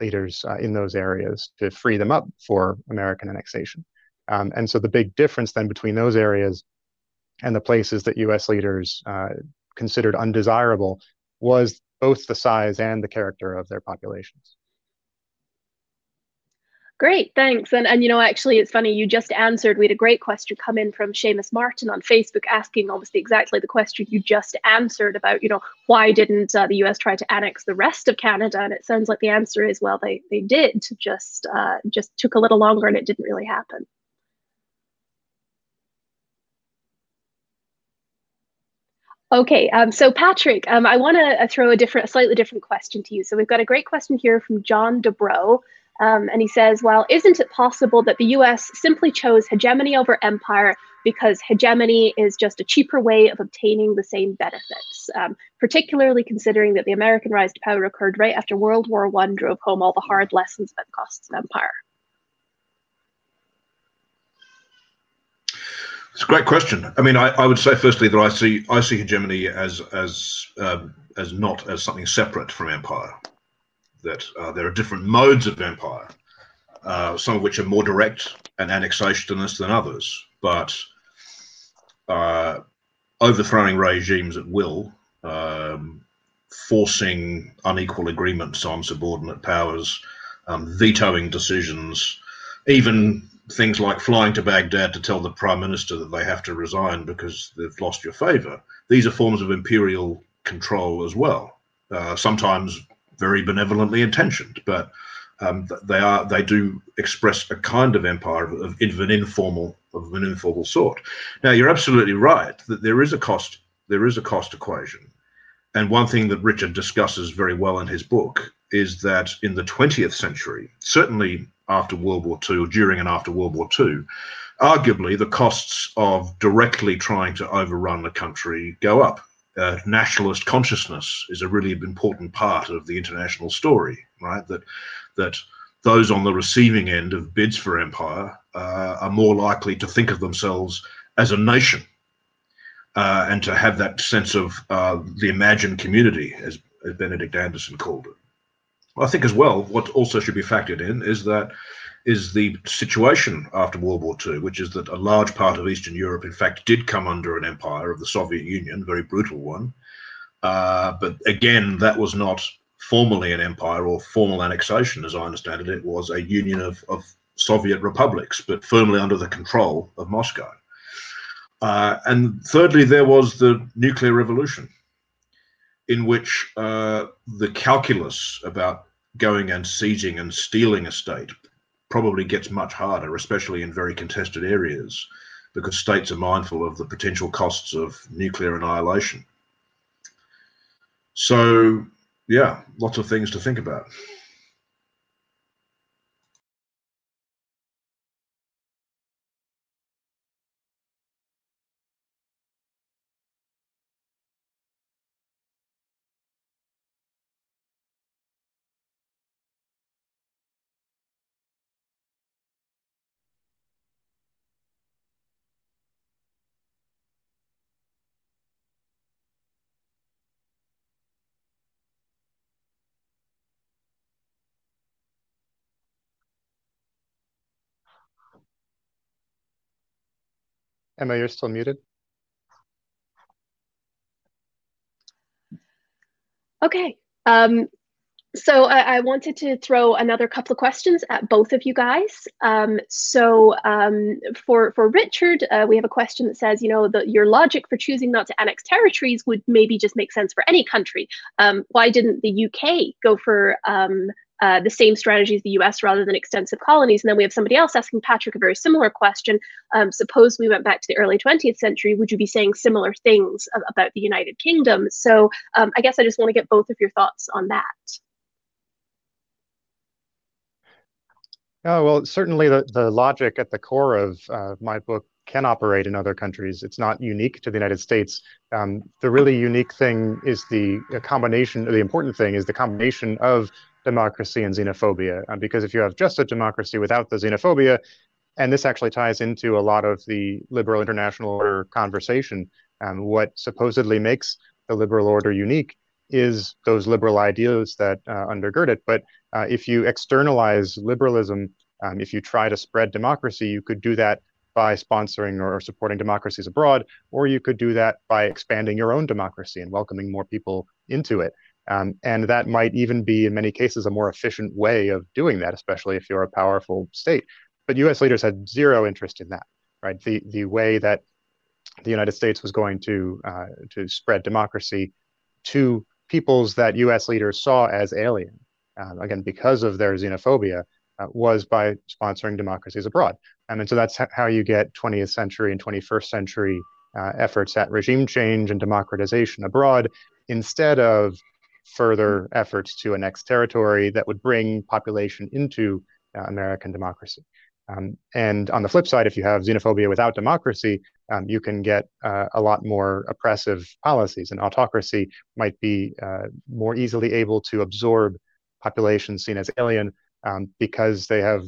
leaders uh, in those areas to free them up for American annexation. Um, and so the big difference then between those areas and the places that US leaders uh, considered undesirable was both the size and the character of their populations. Great, thanks. And, and you know, actually, it's funny, you just answered. We had a great question come in from Seamus Martin on Facebook asking almost exactly the question you just answered about, you know, why didn't uh, the US try to annex the rest of Canada? And it sounds like the answer is, well, they, they did, just, uh, just took a little longer and it didn't really happen. Okay, um, so Patrick, um, I want to uh, throw a different, a slightly different question to you. So we've got a great question here from John Dubrow. Um, and he says, well, isn't it possible that the US simply chose hegemony over empire because hegemony is just a cheaper way of obtaining the same benefits, um, particularly considering that the American rise to power occurred right after World War I drove home all the hard lessons about the costs of empire? It's a great question. I mean, I, I would say firstly that I see I see hegemony as as um, as not as something separate from empire that uh, there are different modes of empire, uh, some of which are more direct and annexationist than others, but uh, overthrowing regimes at will, um, forcing unequal agreements on subordinate powers, um, vetoing decisions, even things like flying to Baghdad to tell the prime minister that they have to resign because they've lost your favor. These are forms of imperial control as well. Uh, sometimes very benevolently intentioned, but um, they are they do express a kind of empire of, of, an informal of an informal sort. Now you're absolutely right that there is a cost there is a cost equation, and one thing that Richard discusses very well in his book is that in the 20th century, certainly after World War II, or during and after World War II, arguably the costs of directly trying to overrun the country go up uh, nationalist consciousness is a really important part of the international story, right? That that those on the receiving end of bids for empire uh, are more likely to think of themselves as a nation uh, and to have that sense of uh, the imagined community, as, as Benedict Anderson called it. I think as well, what also should be factored in is that is the situation after World War II, which is that a large part of Eastern Europe, in fact, did come under an empire of the Soviet Union, a very brutal one. Uh, but again, that was not formally an empire or formal annexation, as I understand it. It was a union of, of Soviet republics, but firmly under the control of Moscow. Uh, and thirdly, there was the nuclear revolution, in which uh, the calculus about going and seizing and stealing a state probably gets much harder, especially in very contested areas, because states are mindful of the potential costs of nuclear annihilation. So, yeah, lots of things to think about. Emma, you're still muted. Okay. Um, so I, I, wanted to throw another couple of questions at both of you guys. Um, so um, for for Richard, uh, we have a question that says, you know, the, your logic for choosing not to annex territories would maybe just make sense for any country. Um, why didn't the UK go for um, uh, the same strategy as the US rather than extensive colonies. And then we have somebody else asking Patrick a very similar question. Um, suppose we went back to the early 20th century, would you be saying similar things about the United Kingdom? So um, I guess I just want to get both of your thoughts on that. Oh, well, certainly the, the logic at the core of uh, my book can operate in other countries. It's not unique to the United States. Um, the really unique thing is the combination, the important thing is the combination of democracy and xenophobia. Um, because if you have just a democracy without the xenophobia, and this actually ties into a lot of the liberal international order conversation, um, what supposedly makes the liberal order unique is those liberal ideas that uh, undergird it. But uh, if you externalize liberalism, um, if you try to spread democracy, you could do that by sponsoring or supporting democracies abroad, or you could do that by expanding your own democracy and welcoming more people into it. Um, and that might even be, in many cases, a more efficient way of doing that, especially if you're a powerful state. But U.S. leaders had zero interest in that, right? The the way that the United States was going to uh, to spread democracy to peoples that U.S. leaders saw as alien, um, again because of their xenophobia, uh, was by sponsoring democracies abroad. Um, and so that's how you get 20th century and 21st century uh, efforts at regime change and democratization abroad instead of further efforts to annex territory that would bring population into uh, American democracy. Um, and on the flip side, if you have xenophobia without democracy, um, you can get uh, a lot more oppressive policies. And autocracy might be uh, more easily able to absorb populations seen as alien um, because they have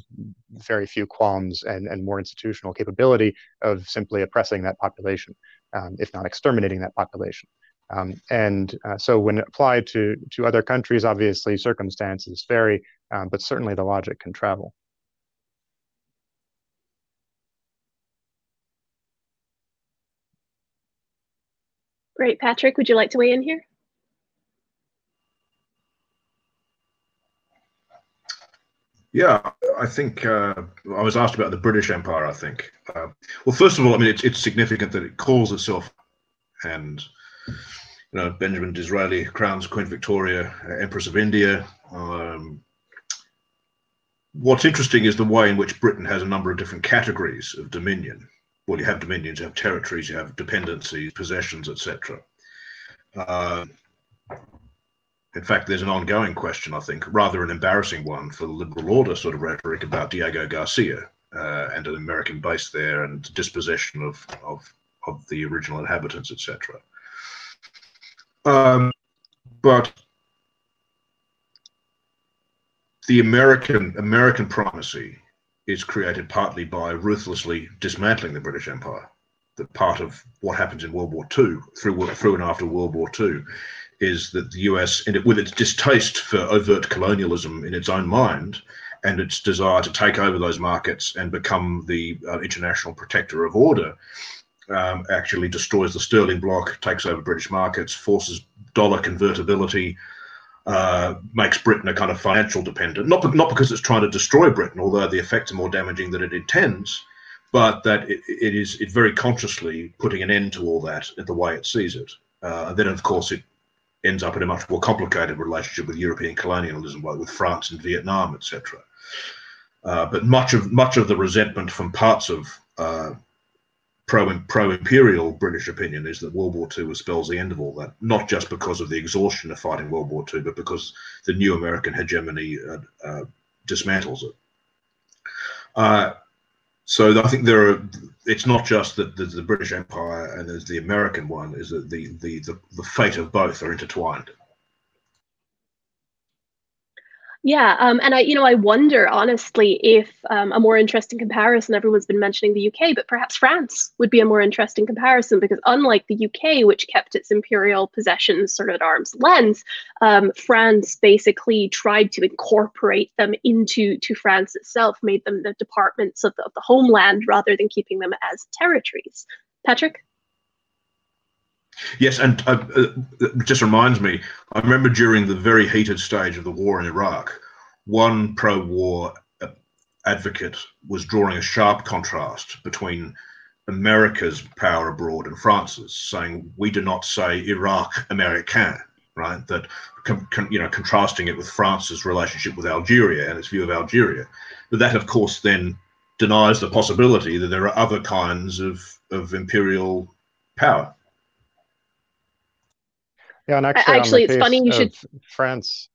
very few qualms and, and more institutional capability of simply oppressing that population, um, if not exterminating that population. Um, and uh, so when applied to, to other countries, obviously circumstances vary, um, but certainly the logic can travel. Great. Patrick, would you like to weigh in here? Yeah, I think uh, I was asked about the British Empire. I think. Uh, well, first of all, I mean, it's, it's significant that it calls itself, and you know, Benjamin Disraeli crowns Queen Victoria uh, Empress of India. Um, what's interesting is the way in which Britain has a number of different categories of dominion. Well, you have dominions, you have territories, you have dependencies, possessions, etc. Uh, in fact, there's an ongoing question, I think, rather an embarrassing one for the liberal order sort of rhetoric about Diego Garcia uh, and an American base there and dispossession of, of, of the original inhabitants, etc. Um, but the American American primacy is created partly by ruthlessly dismantling the British Empire. That part of what happens in World War II, through through and after World War II, is that the US, it, with its distaste for overt colonialism in its own mind and its desire to take over those markets and become the uh, international protector of order, um, actually destroys the sterling bloc, takes over British markets, forces dollar convertibility, uh, makes Britain a kind of financial dependent. Not, not because it's trying to destroy Britain, although the effects are more damaging than it intends, but that it, it is it very consciously putting an end to all that in the way it sees it. Uh, and then, of course, it ends up in a much more complicated relationship with European colonialism, with France and Vietnam, etc. Uh, but much of much of the resentment from parts of uh, pro pro imperial British opinion is that World War II spells the end of all that. Not just because of the exhaustion of fighting World War II, but because the new American hegemony uh, uh dismantles it. Uh, so I think there are. It's not just that there's the British Empire and there's the American one. Is that the the the, the fate of both are intertwined. Yeah, um, and I, you know, I wonder honestly if um, a more interesting comparison. Everyone's been mentioning the UK, but perhaps France would be a more interesting comparison because unlike the UK, which kept its imperial possessions sort of at arm's length, um, France basically tried to incorporate them into to France itself, made them the departments of the, of the homeland rather than keeping them as territories. Patrick. Yes, and uh, uh, it just reminds me, I remember during the very heated stage of the war in Iraq, one pro war advocate was drawing a sharp contrast between America's power abroad and France's, saying, We do not say Iraq Americain, right? That, you know, contrasting it with France's relationship with Algeria and its view of Algeria. But that, of course, then denies the possibility that there are other kinds of, of imperial power. Yeah, and actually, actually, it's funny you should France.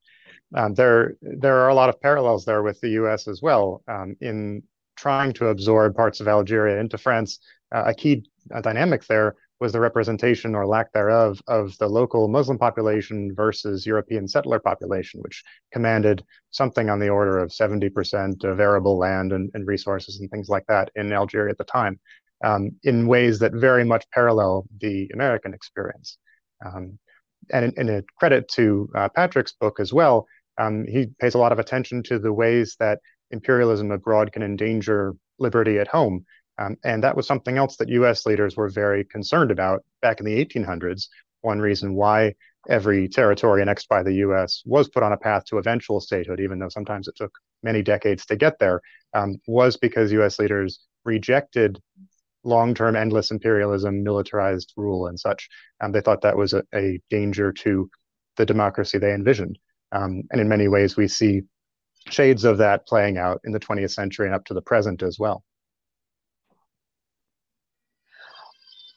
Um, there, there are a lot of parallels there with the U.S. as well. Um, in trying to absorb parts of Algeria into France, uh, a key uh, dynamic there was the representation or lack thereof of the local Muslim population versus European settler population, which commanded something on the order of 70% of arable land and, and resources and things like that in Algeria at the time, um, in ways that very much parallel the American experience. Um, and in, a credit to uh, Patrick's book as well, um, he pays a lot of attention to the ways that imperialism abroad can endanger liberty at home. Um, and that was something else that US leaders were very concerned about back in the 1800s. One reason why every territory annexed by the US was put on a path to eventual statehood, even though sometimes it took many decades to get there, um, was because US leaders rejected long term endless imperialism, militarized rule, and such. Um, they thought that was a, a, danger to the democracy they envisioned. Um, and in many ways, we see shades of that playing out in the 20th century and up to the present as well.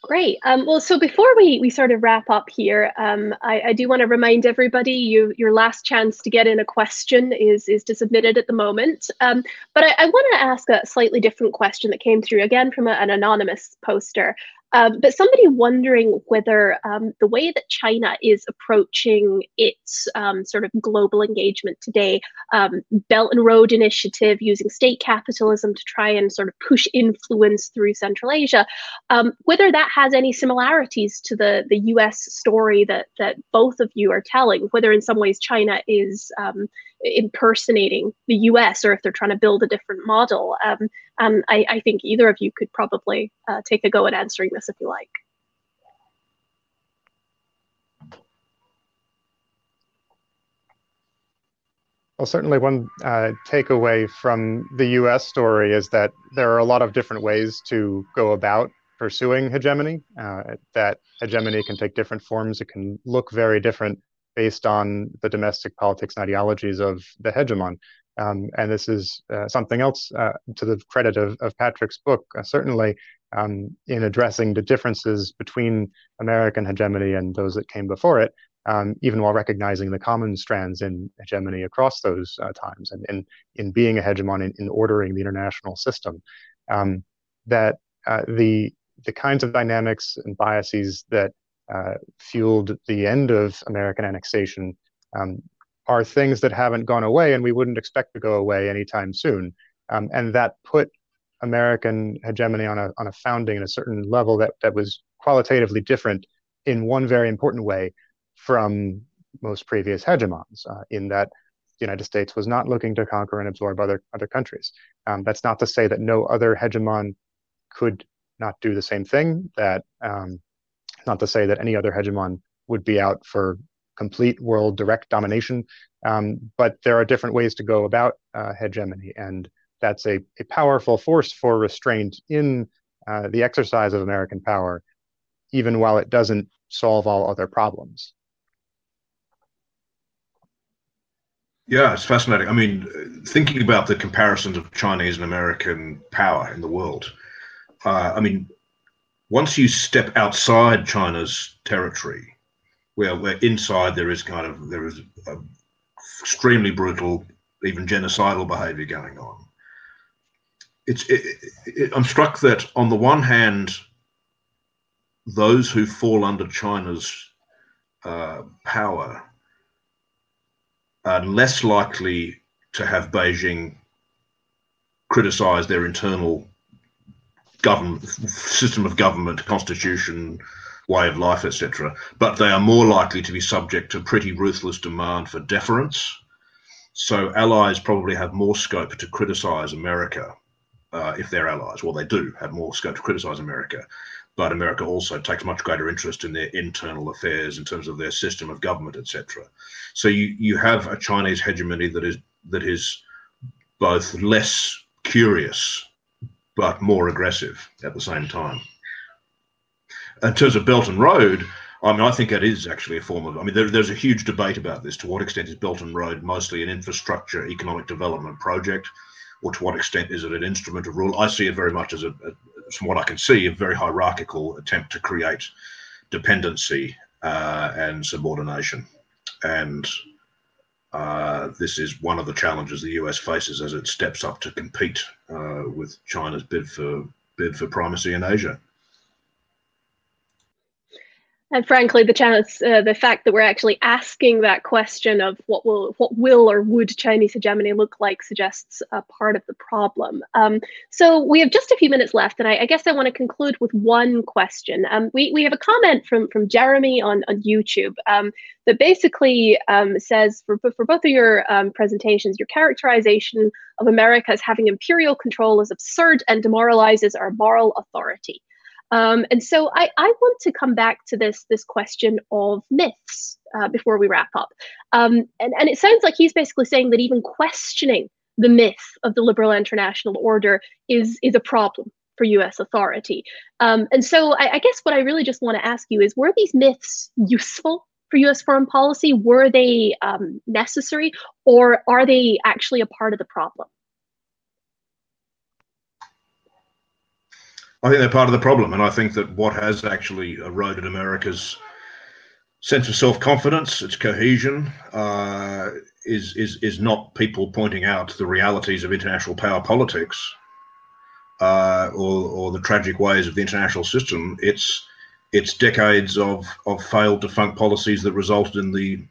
Great. Um, well, so before we, we sort of wrap up here, um, I, I, do want to remind everybody you your last chance to get in a question is is to submit it at the moment. Um, but I, I want to ask a slightly different question that came through again from a, an anonymous poster. Um, but somebody wondering whether um, the way that China is approaching its um, sort of global engagement today, um, Belt and Road Initiative, using state capitalism to try and sort of push influence through Central Asia, um, whether that has any similarities to the the U.S. story that that both of you are telling, whether in some ways China is um, impersonating the US or if they're trying to build a different model. Um, and I, I, think either of you could probably uh, take a go at answering this if you like. Well, certainly one uh, takeaway from the US story is that there are a lot of different ways to go about pursuing hegemony. Uh, that hegemony can take different forms, it can look very different based on the domestic politics and ideologies of the hegemon. Um, and this is uh, something else uh, to the credit of, of Patrick's book, uh, certainly um, in addressing the differences between American hegemony and those that came before it, um, even while recognizing the common strands in hegemony across those uh, times and, and in being a hegemon in, in ordering the international system. Um, that uh, the the kinds of dynamics and biases that uh, fueled the end of American annexation um, are things that haven't gone away and we wouldn't expect to go away anytime soon. Um, and that put American hegemony on a, on a founding at a certain level that, that was qualitatively different in one very important way from most previous hegemons, uh, in that the United States was not looking to conquer and absorb other, other countries. Um, that's not to say that no other hegemon could not do the same thing, that um, not to say that any other hegemon would be out for complete world direct domination, um, but there are different ways to go about uh, hegemony, and that's a, a powerful force for restraint in uh, the exercise of American power, even while it doesn't solve all other problems. Yeah, it's fascinating. I mean, thinking about the comparisons of Chinese and American power in the world, uh, I mean, once you step outside China's territory, where where inside there is kind of there is extremely brutal, even genocidal behaviour going on. It's it, it, I'm struck that on the one hand, those who fall under China's uh, power are less likely to have Beijing criticize their internal government system of government, constitution, way of life, etc. But they are more likely to be subject to pretty ruthless demand for deference. So allies probably have more scope to criticize America uh, if they're allies. Well, they do have more scope to criticize America, but America also takes much greater interest in their internal affairs in terms of their system of government, etc. So you you have a Chinese hegemony that is that is both less curious but more aggressive at the same time. In terms of Belt and Road, I mean, I think it is actually a form of. I mean, there, there's a huge debate about this. To what extent is Belt and Road mostly an infrastructure economic development project, or to what extent is it an instrument of rule? I see it very much as a, a from what I can see, a very hierarchical attempt to create dependency uh, and subordination. And uh, this is one of the challenges the US faces as it steps up to compete uh, with China's bid for bid for primacy in Asia. And frankly, the chance, uh, the fact that we're actually asking that question of what will, what will or would Chinese hegemony look like, suggests a part of the problem. Um, so we have just a few minutes left, and I, I guess I want to conclude with one question. Um, we we have a comment from from Jeremy on on YouTube um, that basically um, says for for both of your um, presentations, your characterization of America as having imperial control is absurd and demoralizes our moral authority. Um, and so I, I, want to come back to this this question of myths uh, before we wrap up. Um, and, and it sounds like he's basically saying that even questioning the myth of the liberal international order is is a problem for U.S. authority. Um, and so I, I guess what I really just want to ask you is: Were these myths useful for U.S. foreign policy? Were they um, necessary, or are they actually a part of the problem? I think they're part of the problem, and I think that what has actually eroded America's sense of self-confidence, its cohesion, uh, is is is not people pointing out the realities of international power politics uh, or or the tragic ways of the international system. It's it's decades of of failed defunct policies that resulted in the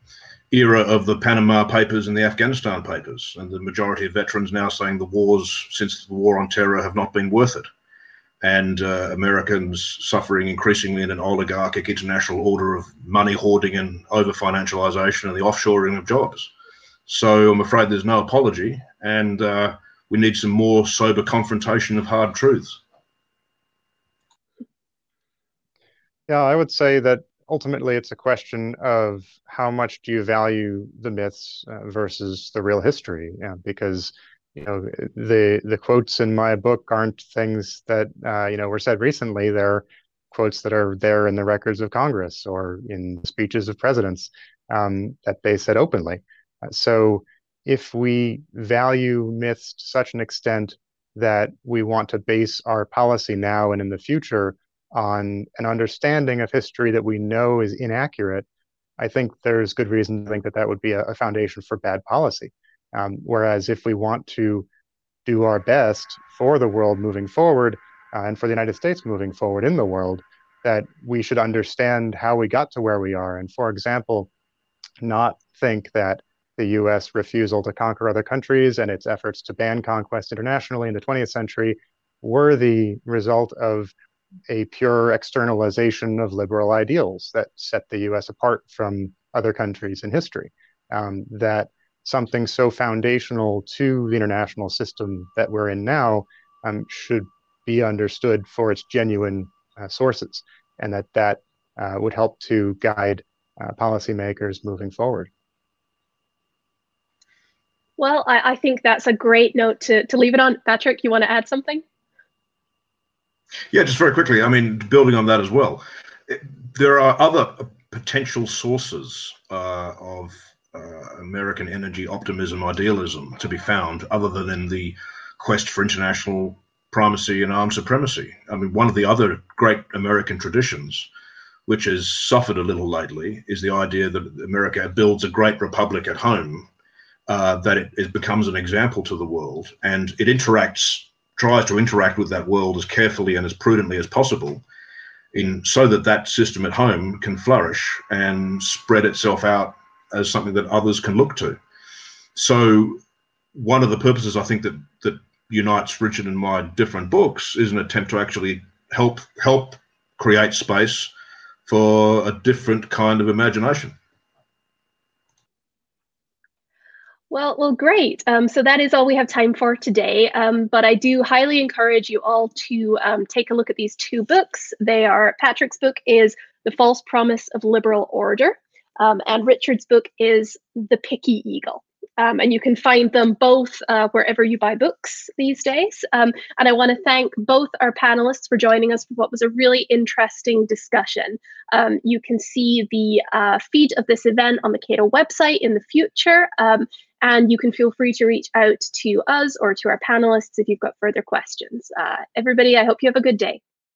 era of the Panama Papers and the Afghanistan Papers, and the majority of veterans now saying the wars since the war on terror have not been worth it and uh, Americans suffering increasingly in an oligarchic international order of money hoarding and over financialization and the offshoring of jobs. So I'm afraid there's no apology, and uh, we need some more sober confrontation of hard truths. Yeah, I would say that ultimately it's a question of how much do you value the myths uh, versus the real history, yeah, because you know the the quotes in my book aren't things that uh, you know were said recently. They're quotes that are there in the records of congress or in speeches of presidents um, that they said openly. Uh, so if we value myths to such an extent that we want to base our policy now and in the future on an understanding of history that we know is inaccurate i think there's good reason to think that that would be a, a foundation for bad policy um, whereas if we want to do our best for the world moving forward uh, and for the United States moving forward in the world, that we should understand how we got to where we are. And for example, not think that the US refusal to conquer other countries and its efforts to ban conquest internationally in the 20th century were the result of a pure externalization of liberal ideals that set the US apart from other countries in history. Um, that something so foundational to the international system that we're in now um, should be understood for its genuine uh, sources, and that that uh, would help to guide uh, policymakers moving forward. Well, I, I, think that's a great note to, to leave it on. Patrick, you want to add something? Yeah, just very quickly. I mean, building on that as well, it, there are other potential sources uh, of uh, American energy optimism, idealism to be found, other than in the quest for international primacy and armed supremacy. I mean, one of the other great American traditions, which has suffered a little lately, is the idea that America builds a great republic at home, uh, that it, it becomes an example to the world, and it interacts, tries to interact with that world as carefully and as prudently as possible. In, so that that system at home can flourish and spread itself out as something that others can look to. So one of the purposes I think that that unites Richard and my different books is an attempt to actually help help create space for a different kind of imagination. Well, well, great. Um, so that is all we have time for today. Um, but I do highly encourage you all to um, take a look at these two books. They are Patrick's book is The False Promise of Liberal Order, um, and Richard's book is The Picky Eagle. Um, and you can find them both uh, wherever you buy books these days. Um, and I want to thank both our panelists for joining us for what was a really interesting discussion. Um, you can see the uh, feed of this event on the Cato website in the future. Um, and you can feel free to reach out to us or to our panelists if you've got further questions. Uh, everybody, I hope you have a good day.